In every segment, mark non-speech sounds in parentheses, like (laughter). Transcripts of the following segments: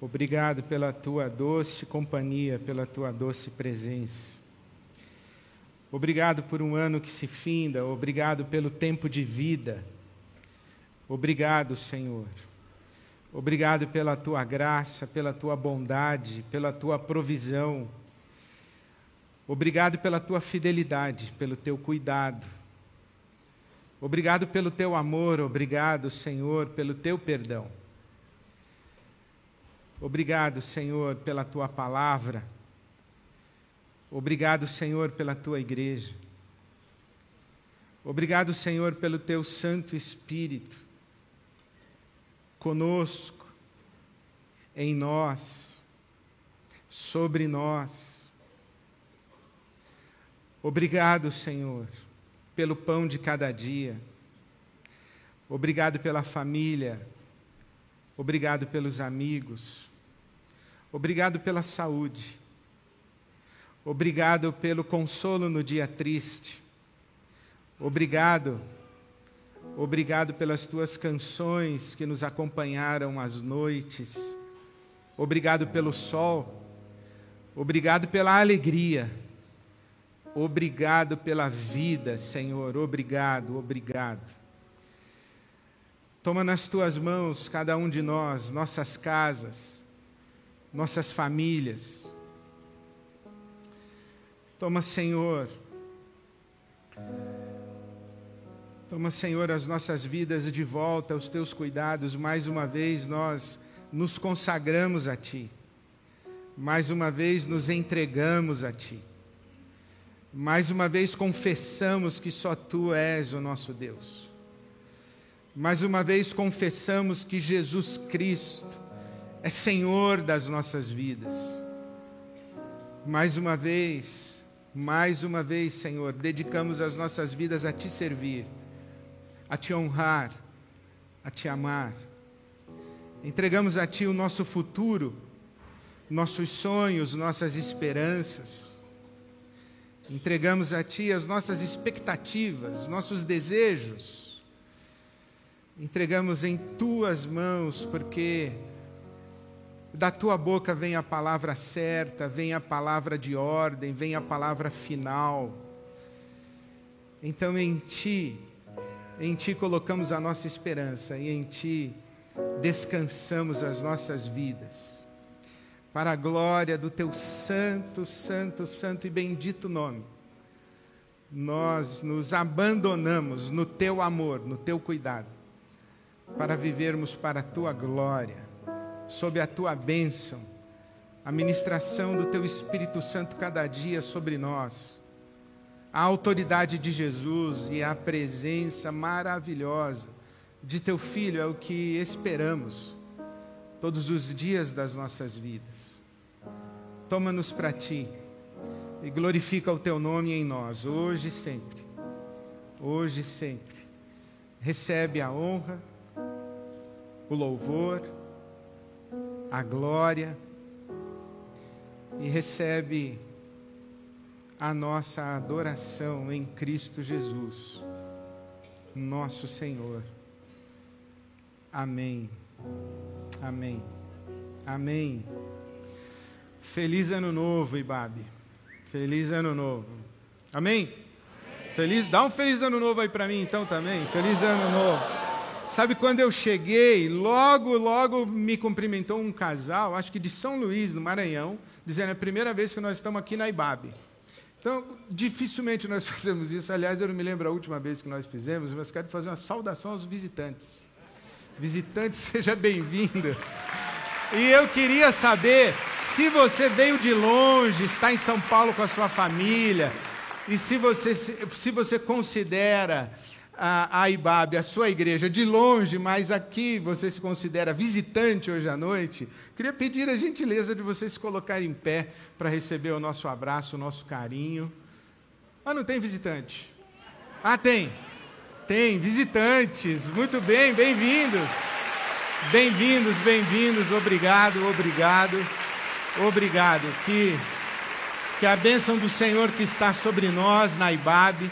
Obrigado pela tua doce companhia, pela tua doce presença. Obrigado por um ano que se finda, obrigado pelo tempo de vida. Obrigado, Senhor. Obrigado pela tua graça, pela tua bondade, pela tua provisão. Obrigado pela tua fidelidade, pelo teu cuidado. Obrigado pelo teu amor, obrigado, Senhor, pelo teu perdão. Obrigado, Senhor, pela tua palavra. Obrigado, Senhor, pela tua igreja. Obrigado, Senhor, pelo teu Santo Espírito conosco, em nós, sobre nós. Obrigado, Senhor, pelo pão de cada dia. Obrigado pela família. Obrigado pelos amigos. Obrigado pela saúde. Obrigado pelo consolo no dia triste. Obrigado. Obrigado pelas tuas canções que nos acompanharam às noites. Obrigado pelo sol. Obrigado pela alegria. Obrigado pela vida, Senhor. Obrigado, obrigado. Toma nas tuas mãos cada um de nós, nossas casas nossas famílias. Toma, Senhor. Toma, Senhor, as nossas vidas de volta aos teus cuidados. Mais uma vez nós nos consagramos a Ti. Mais uma vez nos entregamos a Ti. Mais uma vez confessamos que só Tu és o nosso Deus. Mais uma vez confessamos que Jesus Cristo é Senhor das nossas vidas. Mais uma vez, mais uma vez, Senhor, dedicamos as nossas vidas a Te servir, a Te honrar, a Te amar. Entregamos a Ti o nosso futuro, nossos sonhos, nossas esperanças. Entregamos a Ti as nossas expectativas, nossos desejos. Entregamos em Tuas mãos, porque da tua boca vem a palavra certa, vem a palavra de ordem, vem a palavra final. Então em ti, em ti colocamos a nossa esperança e em ti descansamos as nossas vidas. Para a glória do teu santo, santo, santo e bendito nome. Nós nos abandonamos no teu amor, no teu cuidado, para vivermos para a tua glória sob a tua bênção, a ministração do teu Espírito Santo cada dia sobre nós, a autoridade de Jesus e a presença maravilhosa de teu Filho é o que esperamos todos os dias das nossas vidas. Toma-nos para ti e glorifica o teu nome em nós, hoje e sempre. Hoje e sempre. Recebe a honra, o louvor, a glória e recebe a nossa adoração em Cristo Jesus, nosso Senhor. Amém. Amém. Amém. Feliz ano novo, Ibabe. Feliz ano novo. Amém? Amém? Feliz, dá um feliz ano novo aí para mim então também. Feliz ano novo. Sabe quando eu cheguei, logo, logo me cumprimentou um casal, acho que de São Luís, no Maranhão, dizendo é a primeira vez que nós estamos aqui na Ibabe. Então, dificilmente nós (laughs) fazemos isso. Aliás, eu não me lembro a última vez que nós fizemos, mas quero fazer uma saudação aos visitantes. Visitante, (laughs) seja bem-vindo. E eu queria saber se você veio de longe, está em São Paulo com a sua família, e se você, se você considera a, Ibabe, a sua igreja, de longe, mas aqui você se considera visitante hoje à noite, queria pedir a gentileza de você se colocar em pé para receber o nosso abraço, o nosso carinho. Ah, não tem visitante? Ah, tem. Tem, visitantes. Muito bem, bem-vindos. Bem-vindos, bem-vindos. Obrigado, obrigado, obrigado. Que, que a bênção do Senhor que está sobre nós na Ibabe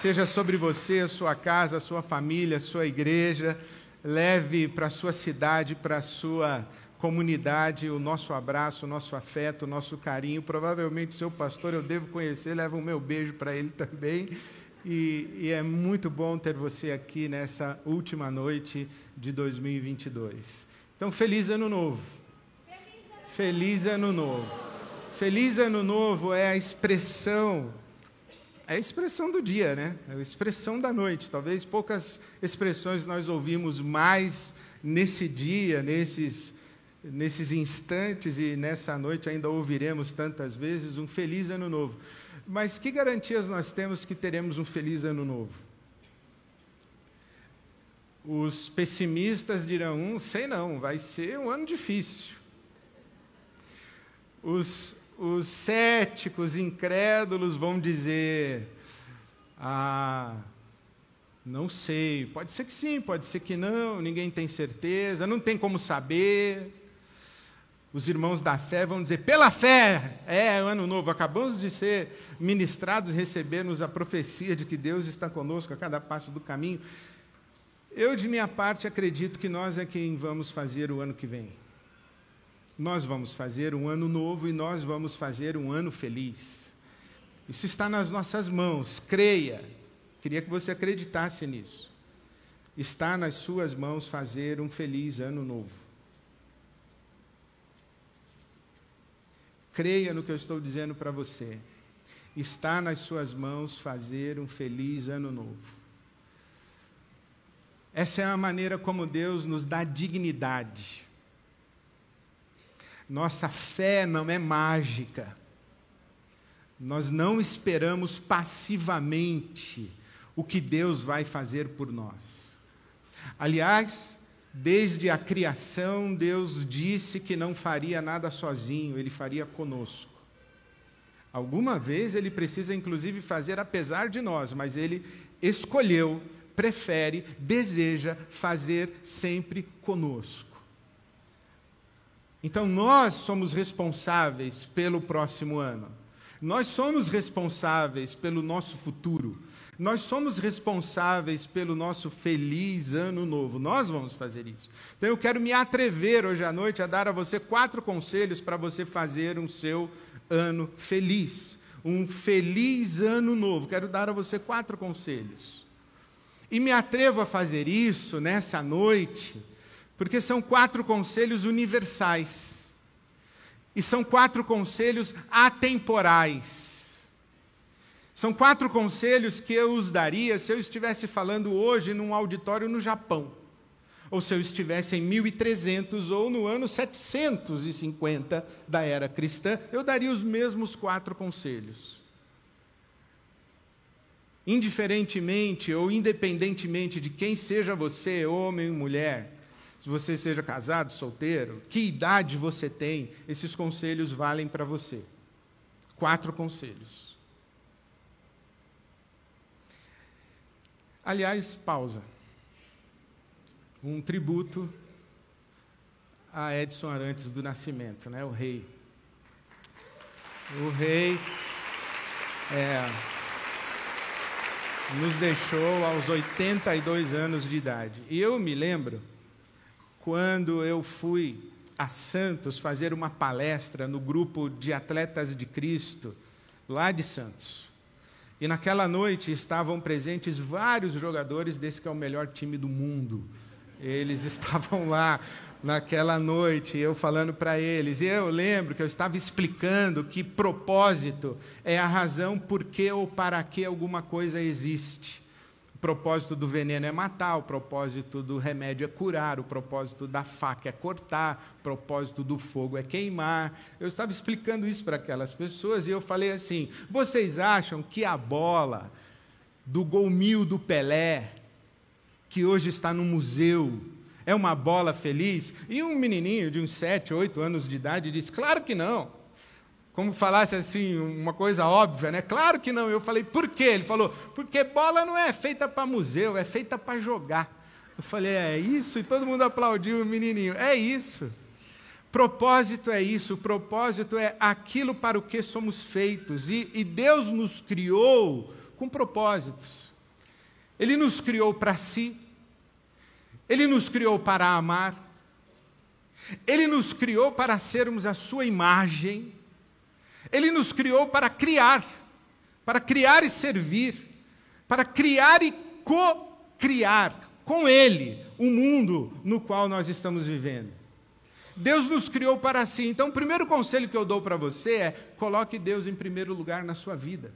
seja sobre você, a sua casa, a sua família, a sua igreja. Leve para a sua cidade, para a sua comunidade, o nosso abraço, o nosso afeto, o nosso carinho. Provavelmente seu pastor eu devo conhecer, leva o meu beijo para ele (laughs) também. E, e, é muito bom ter você aqui nessa última noite de 2022. Então, feliz ano novo. Feliz ano novo. Feliz ano novo é a expressão, é a expressão do dia, né? É a expressão da noite. Talvez poucas expressões nós ouvimos mais nesse dia, nesses nesses instantes e nessa noite ainda ouviremos tantas vezes um feliz ano novo. Mas que garantias nós temos que teremos um feliz ano novo? Os pessimistas dirão: hum, sei não, vai ser um ano difícil. Os, os céticos, incrédulos vão dizer: ah, não sei, pode ser que sim, pode ser que não, ninguém tem certeza, não tem como saber os irmãos da fé vão dizer: pela fé, é ano novo, acabamos de ser ministrados, recebermos a profecia de que Deus está conosco a cada passo do caminho. Eu, de minha parte, acredito que nós é quem vamos fazer o ano que vem. Nós vamos fazer um ano novo e nós vamos fazer um ano feliz. Isso está nas nossas mãos, creia. Queria que você acreditasse nisso. Está nas suas mãos fazer um feliz ano novo. Creia no que eu estou dizendo para você. Está nas suas mãos fazer um feliz ano novo. Essa é a maneira como Deus nos dá dignidade. Nossa fé não é mágica. Nós não esperamos passivamente o que Deus vai fazer por nós. Aliás, Desde a criação, Deus disse que não faria nada sozinho, ele faria conosco. Alguma vez ele precisa, inclusive, fazer apesar de nós, mas ele escolheu, prefere, deseja fazer sempre conosco. Então, nós somos responsáveis pelo próximo ano. Nós somos responsáveis pelo nosso futuro. Nós somos responsáveis pelo nosso feliz ano novo. Nós vamos fazer isso. Então eu quero me atrever hoje à noite a dar a você quatro conselhos para você fazer um seu ano feliz. Um feliz ano novo. Quero dar a você quatro conselhos. E me atrevo a fazer isso nessa noite, porque são quatro conselhos universais. E são quatro conselhos atemporais são quatro conselhos que eu os daria se eu estivesse falando hoje num auditório no Japão, ou se eu estivesse em 1300 ou no ano 750 da era cristã, eu daria os mesmos quatro conselhos. Indiferentemente ou independentemente de quem seja você, homem ou mulher, se você seja casado, solteiro, que idade você tem, esses conselhos valem para você. Quatro conselhos. Aliás, pausa. Um tributo a Edson Arantes do Nascimento, né? o rei. O rei é, nos deixou aos 82 anos de idade. E eu me lembro quando eu fui a Santos fazer uma palestra no grupo de atletas de Cristo, lá de Santos. E naquela noite estavam presentes vários jogadores desse que é o melhor time do mundo. Eles (laughs) estavam lá naquela noite, eu falando para eles. E eu lembro que eu estava explicando que propósito é a razão por que ou para que alguma coisa existe propósito do veneno é matar, o propósito do remédio é curar, o propósito da faca é cortar, o propósito do fogo é queimar. Eu estava explicando isso para aquelas pessoas e eu falei assim: vocês acham que a bola do gol mil do Pelé, que hoje está no museu, é uma bola feliz? E um menininho de uns sete, oito anos de idade disse: claro que não como falasse assim, uma coisa óbvia, né? Claro que não. Eu falei, por quê? Ele falou, porque bola não é feita para museu, é feita para jogar. Eu falei, é isso? E todo mundo aplaudiu o menininho. É isso. Propósito é isso. Propósito é aquilo para o que somos feitos. E, e Deus nos criou com propósitos. Ele nos criou para si. Ele nos criou para amar. Ele nos criou para sermos a sua imagem. Ele nos criou para criar, para criar e servir, para criar e co-criar com Ele o mundo no qual nós estamos vivendo. Deus nos criou para si. Então, o primeiro conselho que eu dou para você é: coloque Deus em primeiro lugar na sua vida.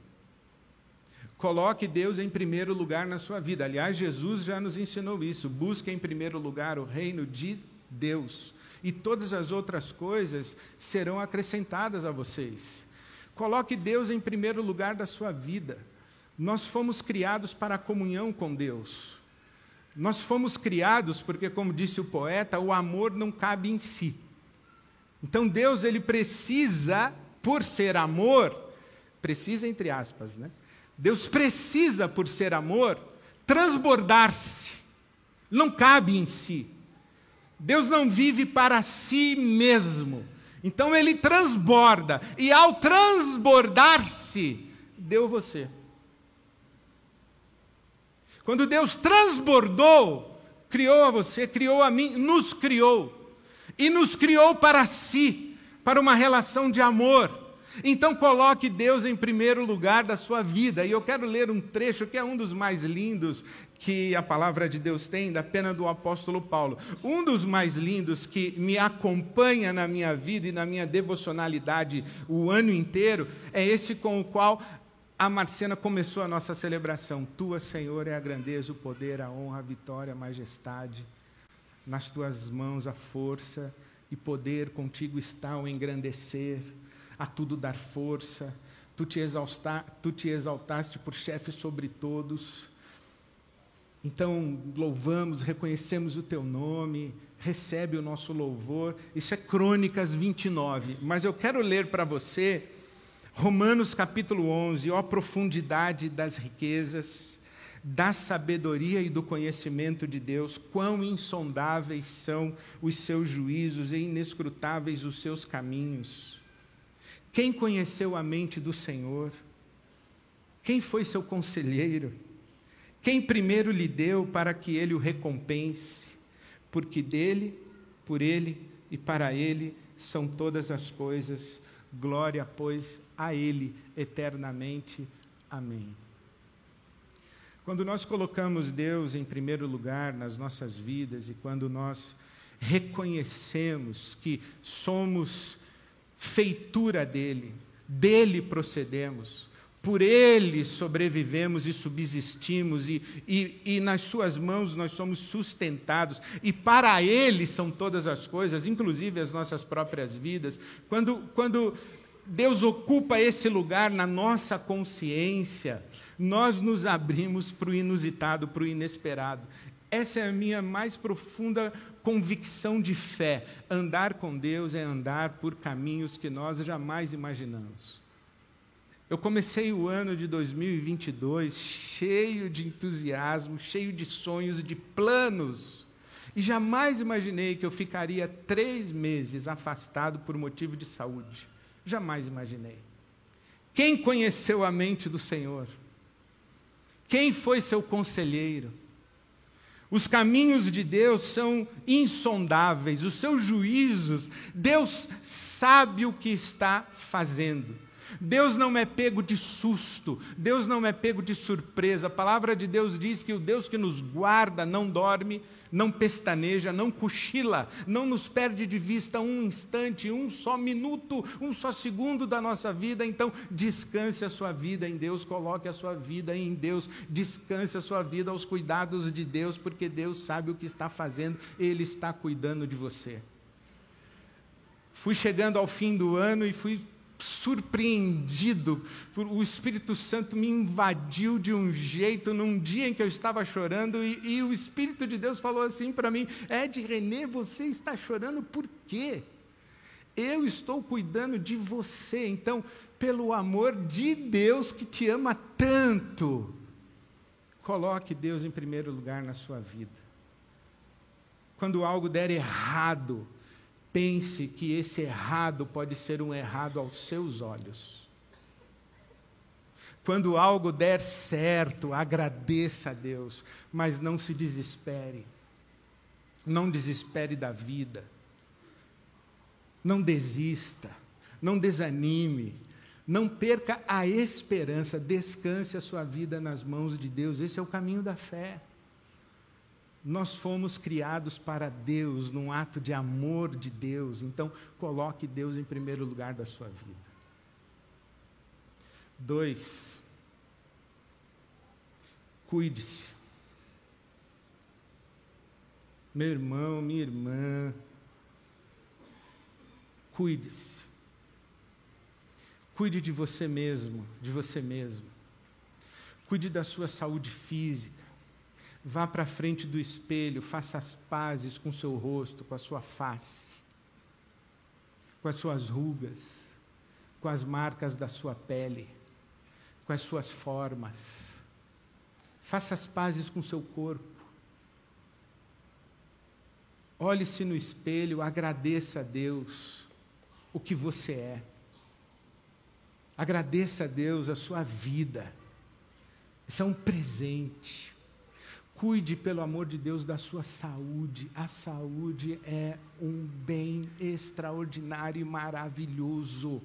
Coloque Deus em primeiro lugar na sua vida. Aliás, Jesus já nos ensinou isso. Busque em primeiro lugar o reino de Deus. E todas as outras coisas serão acrescentadas a vocês. Coloque Deus em primeiro lugar da sua vida. Nós fomos criados para a comunhão com Deus. Nós fomos criados porque, como disse o poeta, o amor não cabe em si. Então Deus ele precisa, por ser amor, precisa entre aspas, né? Deus precisa, por ser amor, transbordar-se. Não cabe em si. Deus não vive para si mesmo. Então ele transborda. E ao transbordar-se, deu você. Quando Deus transbordou, criou a você, criou a mim, nos criou. E nos criou para si, para uma relação de amor. Então coloque Deus em primeiro lugar da sua vida. E eu quero ler um trecho que é um dos mais lindos que a palavra de Deus tem, da pena do apóstolo Paulo. Um dos mais lindos que me acompanha na minha vida e na minha devocionalidade o ano inteiro é esse com o qual a Marciana começou a nossa celebração. Tua, Senhor, é a grandeza, o poder, a honra, a vitória, a majestade. Nas tuas mãos a força e poder, contigo está o engrandecer, a tudo dar força. Tu te, exalta, tu te exaltaste por chefe sobre todos. Então, louvamos, reconhecemos o teu nome, recebe o nosso louvor. Isso é Crônicas 29. Mas eu quero ler para você Romanos capítulo 11, ó profundidade das riquezas, da sabedoria e do conhecimento de Deus, quão insondáveis são os seus juízos e inescrutáveis os seus caminhos. Quem conheceu a mente do Senhor? Quem foi seu conselheiro? Quem primeiro lhe deu para que ele o recompense? Porque dele, por ele e para ele são todas as coisas Glória, pois, a Ele eternamente. Amém. Quando nós colocamos Deus em primeiro lugar nas nossas vidas e quando nós reconhecemos que somos feitura dele, dele procedemos, por Ele sobrevivemos e subsistimos, e, e, e, nas Suas mãos nós somos sustentados, e para Ele são todas as coisas, inclusive as nossas próprias vidas. Quando, quando Deus ocupa esse lugar na nossa consciência, nós nos abrimos para o inusitado, para o inesperado. Essa é a minha mais profunda convicção de fé. Andar com Deus é andar por caminhos que nós jamais imaginamos. Eu comecei o ano de 2022 cheio de entusiasmo, cheio de sonhos, de planos. E jamais imaginei que eu ficaria três meses afastado por motivo de saúde. Jamais imaginei. Quem conheceu a mente do Senhor? Quem foi seu conselheiro? Os caminhos de Deus são insondáveis, os seus juízos, Deus sabe o que está fazendo. Deus não é pego de susto, Deus não é pego de surpresa. A palavra de Deus diz que o Deus que nos guarda não dorme, não pestaneja, não cochila, não nos perde de vista um instante, um só minuto, um só segundo da nossa vida. Então, descanse a sua vida em Deus, coloque a sua vida em Deus, descanse a sua vida aos cuidados de Deus, porque Deus sabe o que está fazendo, Ele está cuidando de você. Fui chegando ao fim do ano e fui surpreendido, o Espírito Santo me invadiu de um jeito num dia em que eu estava chorando, e, e o Espírito de Deus falou assim para mim: Ed René, você está chorando por quê? Eu estou cuidando de você, então, pelo amor de Deus que te ama tanto, coloque Deus em primeiro lugar na sua vida. Quando algo der errado, pense que esse errado pode ser um errado aos seus olhos. Quando algo der certo, agradeça a Deus, mas não se desespere. Não desespere da vida. Não desista, não desanime, não perca a esperança, descanse a sua vida nas mãos de Deus. Esse é o caminho da fé. Nós fomos criados para Deus, num ato de amor de Deus, então coloque Deus em primeiro lugar da sua vida. Dois, cuide-se. Meu irmão, minha irmã, cuide-se. Cuide de você mesmo, de você mesmo. Cuide da sua saúde física. Vá para frente do espelho, faça as pazes com seu rosto, com a sua face, com as suas rugas, com as marcas da sua pele, com as suas formas. Faça as pazes com seu corpo. Olhe-se no espelho, agradeça a Deus o que você é. Agradeça a Deus a sua vida. Isso é um presente. Cuide, pelo amor de Deus, da sua saúde. A saúde é um bem extraordinário e maravilhoso.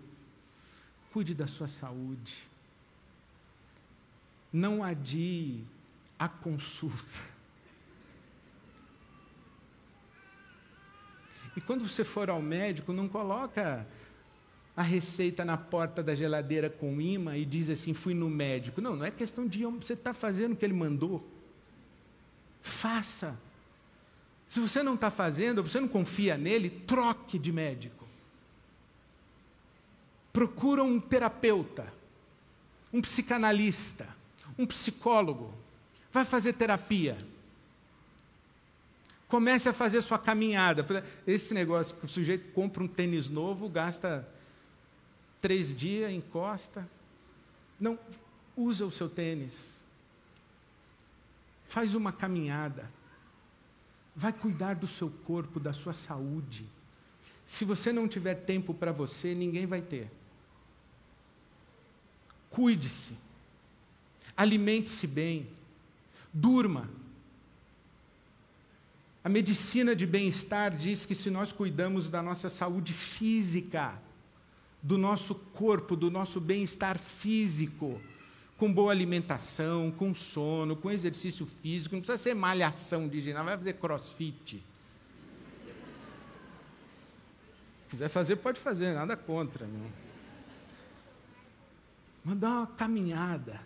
Cuide da sua saúde. Não adie a consulta. E quando você for ao médico, não coloca a receita na porta da geladeira com imã e diz assim: fui no médico. Não, não é questão de você está fazendo o que ele mandou. Faça. Se você não está fazendo, você não confia nele, troque de médico. Procura um terapeuta, um psicanalista, um psicólogo. Vai fazer terapia. Comece a fazer sua caminhada. Esse negócio que o sujeito compra um tênis novo, gasta três dias, encosta. Não, usa o seu tênis Faz uma caminhada. Vai cuidar do seu corpo, da sua saúde. Se você não tiver tempo para você, ninguém vai ter. Cuide-se. Alimente-se bem. Durma. A medicina de bem-estar diz que se nós cuidamos da nossa saúde física, do nosso corpo, do nosso bem-estar físico, com boa alimentação, com sono, com exercício físico, não precisa ser malhação de ginásio, vai fazer crossfit. Se quiser fazer, pode fazer, nada contra. Não. Mas dá uma caminhada.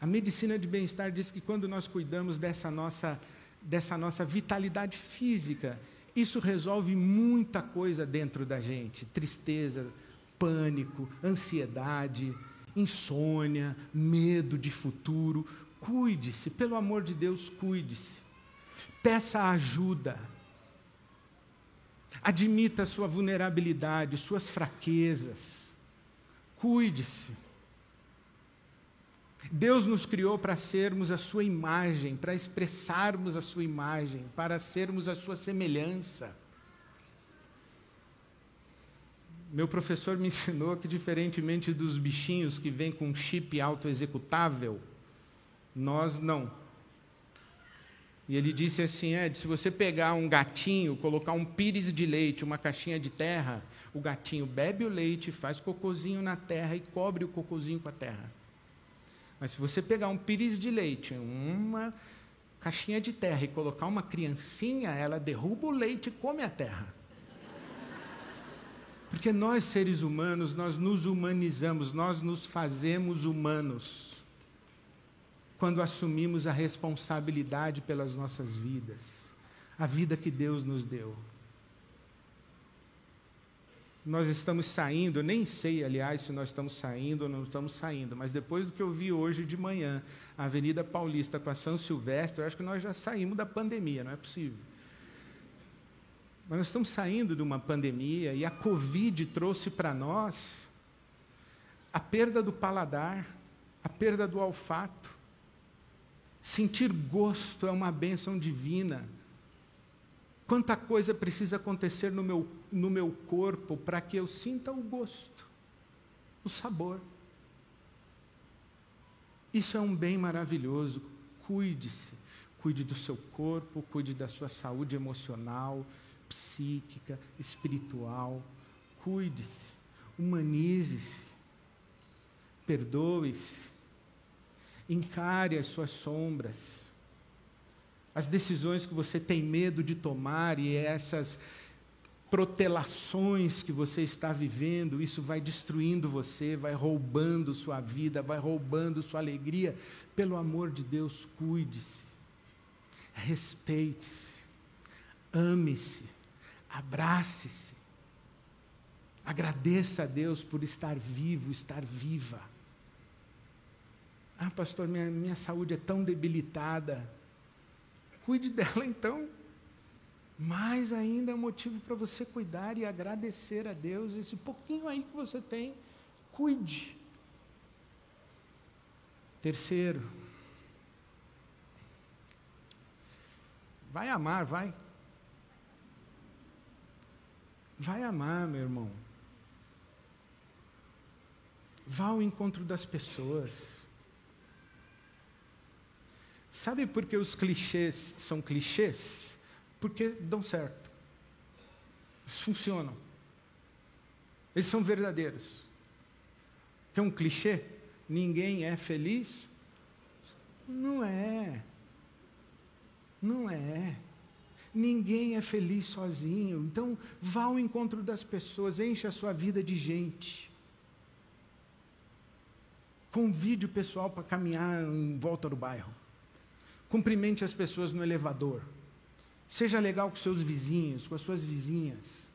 A medicina de bem-estar diz que quando nós cuidamos dessa nossa, dessa nossa vitalidade física, isso resolve muita coisa dentro da gente, tristeza, pânico, ansiedade, insônia, medo de futuro. Cuide-se, pelo amor de Deus, cuide-se. Peça ajuda. Admita a sua vulnerabilidade, suas fraquezas. Cuide-se. Deus nos criou para sermos a sua imagem, para expressarmos a sua imagem, para sermos a sua semelhança. Meu professor me (laughs) ensinou que, diferentemente dos bichinhos que vêm com chip autoexecutável, nós não. E ele disse assim: Ed, se você pegar um gatinho, colocar um pires de leite, uma caixinha de terra, o gatinho bebe o leite, faz cocôzinho na terra e cobre o cocôzinho com a terra. Mas se você pegar um pires de leite, uma caixinha de terra e colocar uma criancinha, ela derruba o leite e come a terra. Porque nós, seres humanos, nós nos humanizamos, nós nos fazemos humanos quando assumimos a responsabilidade pelas nossas vidas, a vida que Deus nos deu. Nós estamos saindo, nem sei, aliás, se nós estamos saindo ou não estamos saindo, mas depois do que eu vi hoje de manhã, a Avenida Paulista com a São Silvestre, eu acho que nós já saímos da pandemia, não é possível. Mas nós estamos saindo de uma pandemia e a Covid trouxe para nós a perda do paladar, a perda do olfato. Sentir gosto é uma bênção divina. Quanta coisa precisa acontecer no meu, no meu corpo para que eu sinta o gosto, o sabor. Isso é um bem maravilhoso. Cuide-se, cuide do seu corpo, cuide da sua saúde emocional, psíquica, espiritual. Cuide-se, humanize-se, perdoe-se, encare as suas sombras, as decisões que você tem medo de tomar e essas protelações que você está vivendo, isso vai destruindo você, vai roubando sua vida, vai roubando sua alegria. Pelo amor de Deus, cuide-se, respeite-se, ame-se, abrace-se. Agradeça a Deus por estar vivo, estar viva. Ah, pastor, minha, minha saúde é tão debilitada. Cuide dela então. Mais ainda é motivo para você cuidar e agradecer a Deus esse pouquinho aí que você tem. Cuide. Terceiro, vai amar, vai. Vai amar, meu irmão. Vá ao encontro das pessoas. Sabe por que os clichês são clichês? Porque dão certo. Eles funcionam. Eles são verdadeiros. Que é um clichê? Ninguém é feliz? Não é. Não é. Ninguém é feliz sozinho. Então, vá ao encontro das pessoas, enche a sua vida de gente. Convide o pessoal para caminhar em volta do bairro. Cumprimente as pessoas no elevador. Seja legal com seus vizinhos, com as suas vizinhas.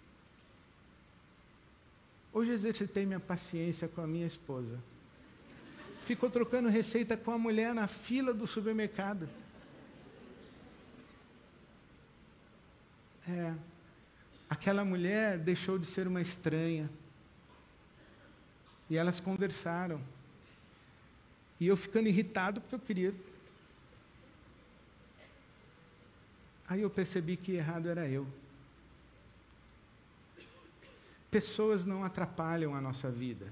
Hoje exercitei minha paciência com a minha esposa. Ficou trocando receita com a mulher na fila do supermercado. É. Aquela mulher deixou de ser uma estranha. E elas conversaram. E eu ficando irritado porque eu queria. Aí eu percebi que errado era eu. Pessoas não atrapalham a nossa vida.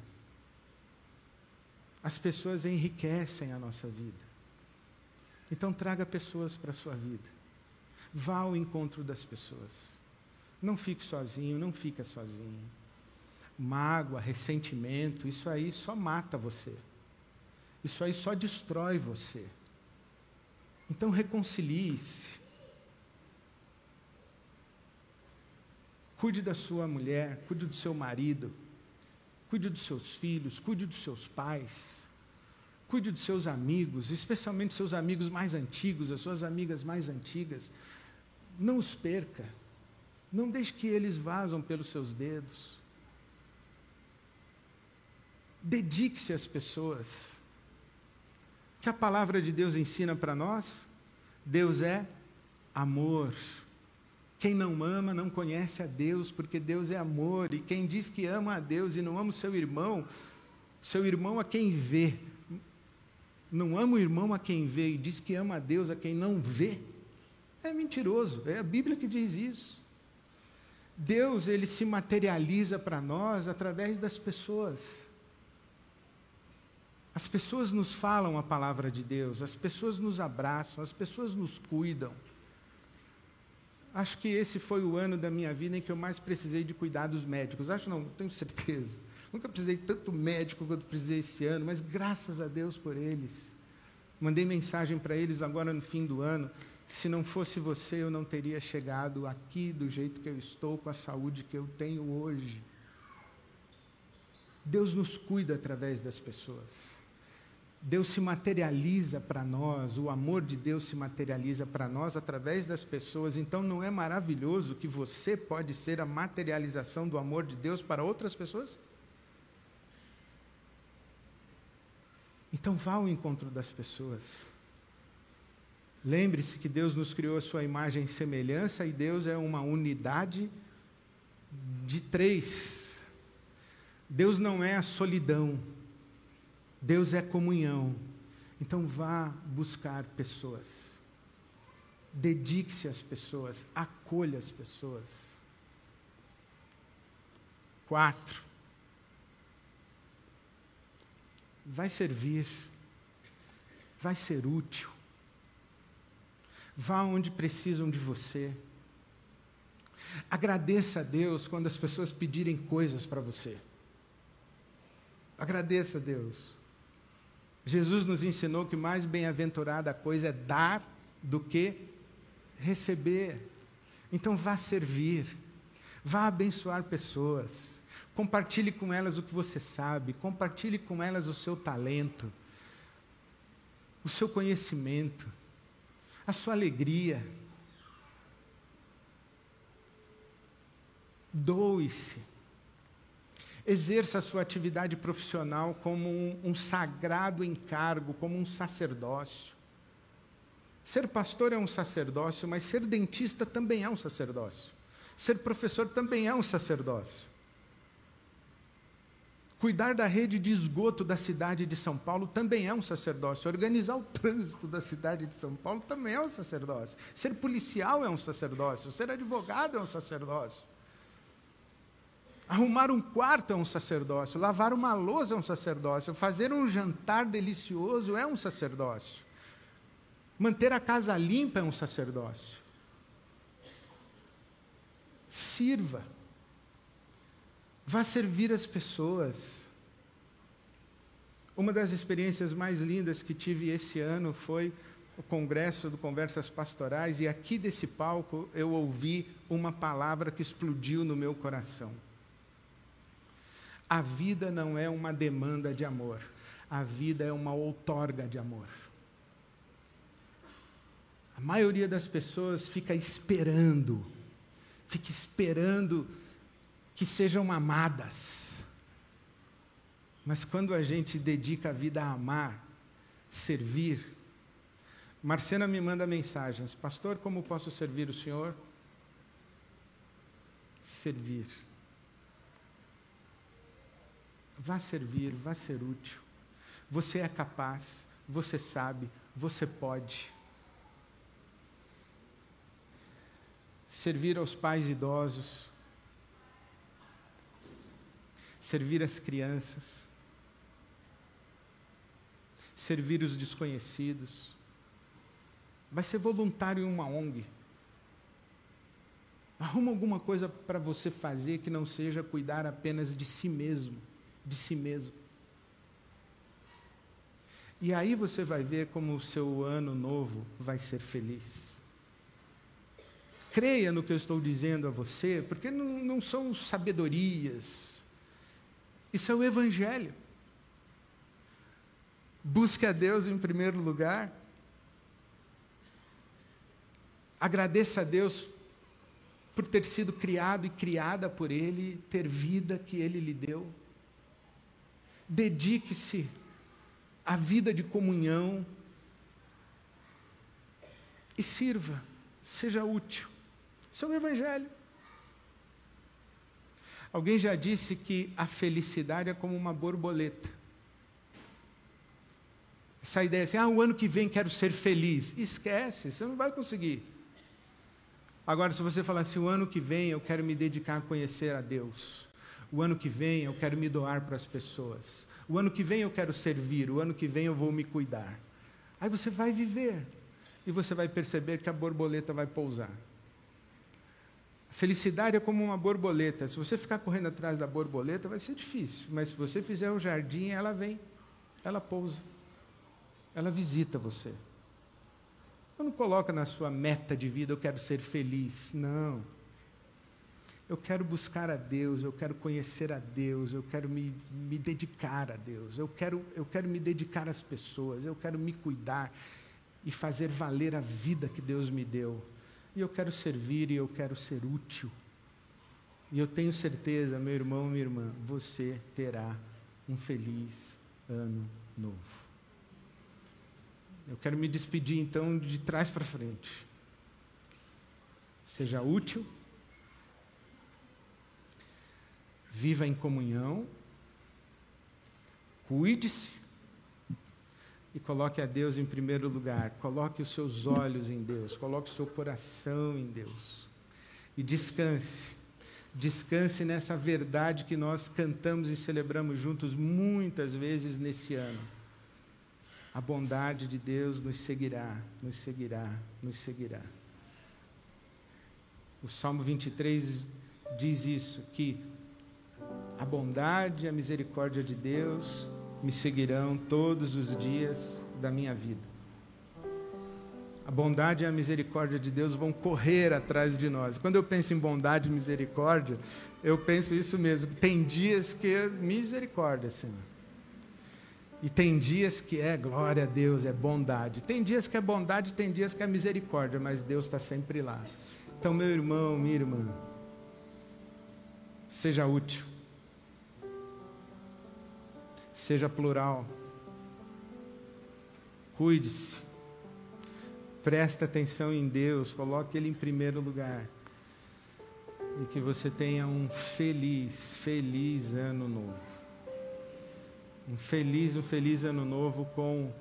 As pessoas enriquecem a nossa vida. Então traga pessoas para a sua vida. Vá ao encontro das pessoas. Não fique sozinho, não fica sozinho. Mágoa, ressentimento, isso aí só mata você. Isso aí só destrói você. Então reconcilie-se. Cuide da sua mulher, cuide do seu marido, cuide dos seus filhos, cuide dos seus pais, cuide dos seus amigos, especialmente seus amigos mais antigos, as suas amigas mais antigas. Não os perca. Não deixe que eles vazam pelos seus dedos. Dedique-se às pessoas que a palavra de Deus ensina para nós? Deus é amor. Quem não ama não conhece a Deus, porque Deus é amor. E quem diz que ama a Deus e não ama o seu irmão, seu irmão a quem vê, não ama o irmão a quem vê e diz que ama a Deus a quem não vê, é mentiroso. É a Bíblia que diz isso. Deus, ele se materializa para nós através das pessoas. As pessoas nos falam a palavra de Deus, as pessoas nos abraçam, as pessoas nos cuidam. Acho que esse foi o ano da minha vida em que eu mais precisei de cuidados médicos. Acho não, tenho certeza. (laughs) Nunca precisei tanto médico quanto precisei esse ano, mas graças a Deus por eles. Mandei mensagem para eles agora no fim do ano. Se não fosse você, eu não teria chegado aqui do jeito que eu estou, com a saúde que eu tenho hoje. Deus nos cuida através das pessoas. Deus se materializa para nós, o amor de Deus se materializa para nós através das pessoas. Então, não é maravilhoso que você pode ser a materialização do amor de Deus para outras pessoas? Então, vá ao encontro das pessoas. Lembre-se que Deus nos criou a sua imagem e semelhança, e Deus é uma unidade de três. Deus não é a solidão. Deus é comunhão. Então vá buscar pessoas. Dedique-se às pessoas, acolha as pessoas. Quatro. Vai servir, vai ser útil. Vá onde precisam de você. Agradeça a Deus quando as pessoas pedirem coisas para você. Agradeça a Deus. Jesus nos ensinou que mais bem-aventurada coisa é dar do que receber. Então vá servir, vá abençoar pessoas, compartilhe com elas o que você sabe, compartilhe com elas o seu talento, o seu conhecimento, a sua alegria. Doe-se. Exerça a sua atividade profissional como um, um, sagrado encargo, como um sacerdócio. Ser pastor é um sacerdócio, mas ser dentista também é um sacerdócio. Ser professor também é um sacerdócio. Cuidar da rede de esgoto da cidade de São Paulo também é um sacerdócio. Organizar o trânsito da cidade de São Paulo também é um sacerdócio. Ser policial é um sacerdócio. Ser advogado é um sacerdócio. Arrumar um quarto é um sacerdócio. Lavar uma louça é um sacerdócio. Fazer um jantar delicioso é um sacerdócio. Manter a casa limpa é um sacerdócio. Sirva. Vá servir as pessoas. Uma das experiências mais lindas que tive esse ano foi o congresso do Conversas Pastorais, e aqui desse palco eu ouvi uma palavra que explodiu no meu coração. A vida não é uma demanda de amor, a vida é uma outorga de amor. A maioria das pessoas fica esperando, fica esperando que sejam amadas. Mas quando a gente dedica a vida a amar, servir, Marcena me manda mensagens: Pastor, como posso servir o Senhor? Servir. Vá servir, vá ser útil. Você é capaz, você sabe, você pode. Servir aos pais idosos, servir as crianças, servir os desconhecidos. Vai ser voluntário em uma ONG. Arruma alguma coisa para você fazer que não seja cuidar apenas de si mesmo, de si mesmo. E aí você vai ver como o seu ano novo vai ser feliz. Creia no que eu estou dizendo a você, porque não, não são sabedorias, isso é o Evangelho. Busque a Deus em primeiro lugar. Agradeça a Deus por ter sido criado e criada por Ele, ter vida que Ele lhe deu. Dedique-se à vida de comunhão e sirva, seja útil. Isso é o Evangelho. Alguém já disse que a felicidade é como uma borboleta. Essa ideia assim, ah, o ano que vem quero ser feliz. Esquece, você não vai conseguir. Agora, se você falar assim, o ano que vem eu quero me dedicar a conhecer a Deus. O ano que vem eu quero me doar para as pessoas. O ano que vem eu quero servir. O ano que vem eu vou me cuidar. Aí você vai viver. E você vai perceber que a borboleta vai pousar. Felicidade é como uma borboleta. Se você ficar correndo atrás da borboleta, vai ser difícil. Mas se você fizer o jardim, ela vem, ela pousa, ela visita você. Não coloca na sua meta de vida, eu quero ser feliz. Não. Eu quero buscar a Deus, eu quero conhecer a Deus, eu quero me, me dedicar a Deus, eu quero, eu quero me dedicar às pessoas, eu quero me cuidar e fazer valer a vida que Deus me deu. E eu quero servir e eu quero ser útil. E eu tenho certeza, meu irmão, minha irmã, você terá um feliz ano novo. Eu quero me despedir então de trás para frente. Seja útil, viva em comunhão, cuide-se, e coloque a Deus em primeiro lugar. Coloque os seus olhos em Deus, coloque o seu coração em Deus. E descanse. Descanse nessa verdade que nós cantamos e celebramos juntos muitas vezes nesse ano. A bondade de Deus nos seguirá, nos seguirá, nos seguirá. O Salmo 23 diz isso, que a bondade e a misericórdia de Deus me seguirão todos os dias da minha vida. A bondade e a misericórdia de Deus vão correr atrás de nós. Quando eu penso em bondade e misericórdia, eu penso isso mesmo. Tem dias que é misericórdia, Senhor. E tem dias que é glória a Deus, é bondade. Tem dias que é bondade, tem dias que é misericórdia, mas Deus está sempre lá. Então, meu irmão, minha irmã, seja útil, seja plural, cuide-se, preste atenção em Deus, coloque Ele em primeiro lugar. E que você tenha um feliz, feliz ano novo. Um feliz, um feliz ano novo com,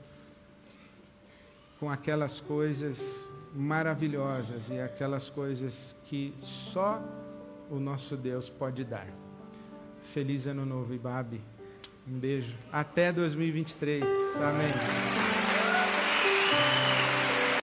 com aquelas coisas maravilhosas e aquelas coisas que só o nosso Deus pode dar. Feliz ano novo, Ibabe. Um beijo. Até 2023. Amém.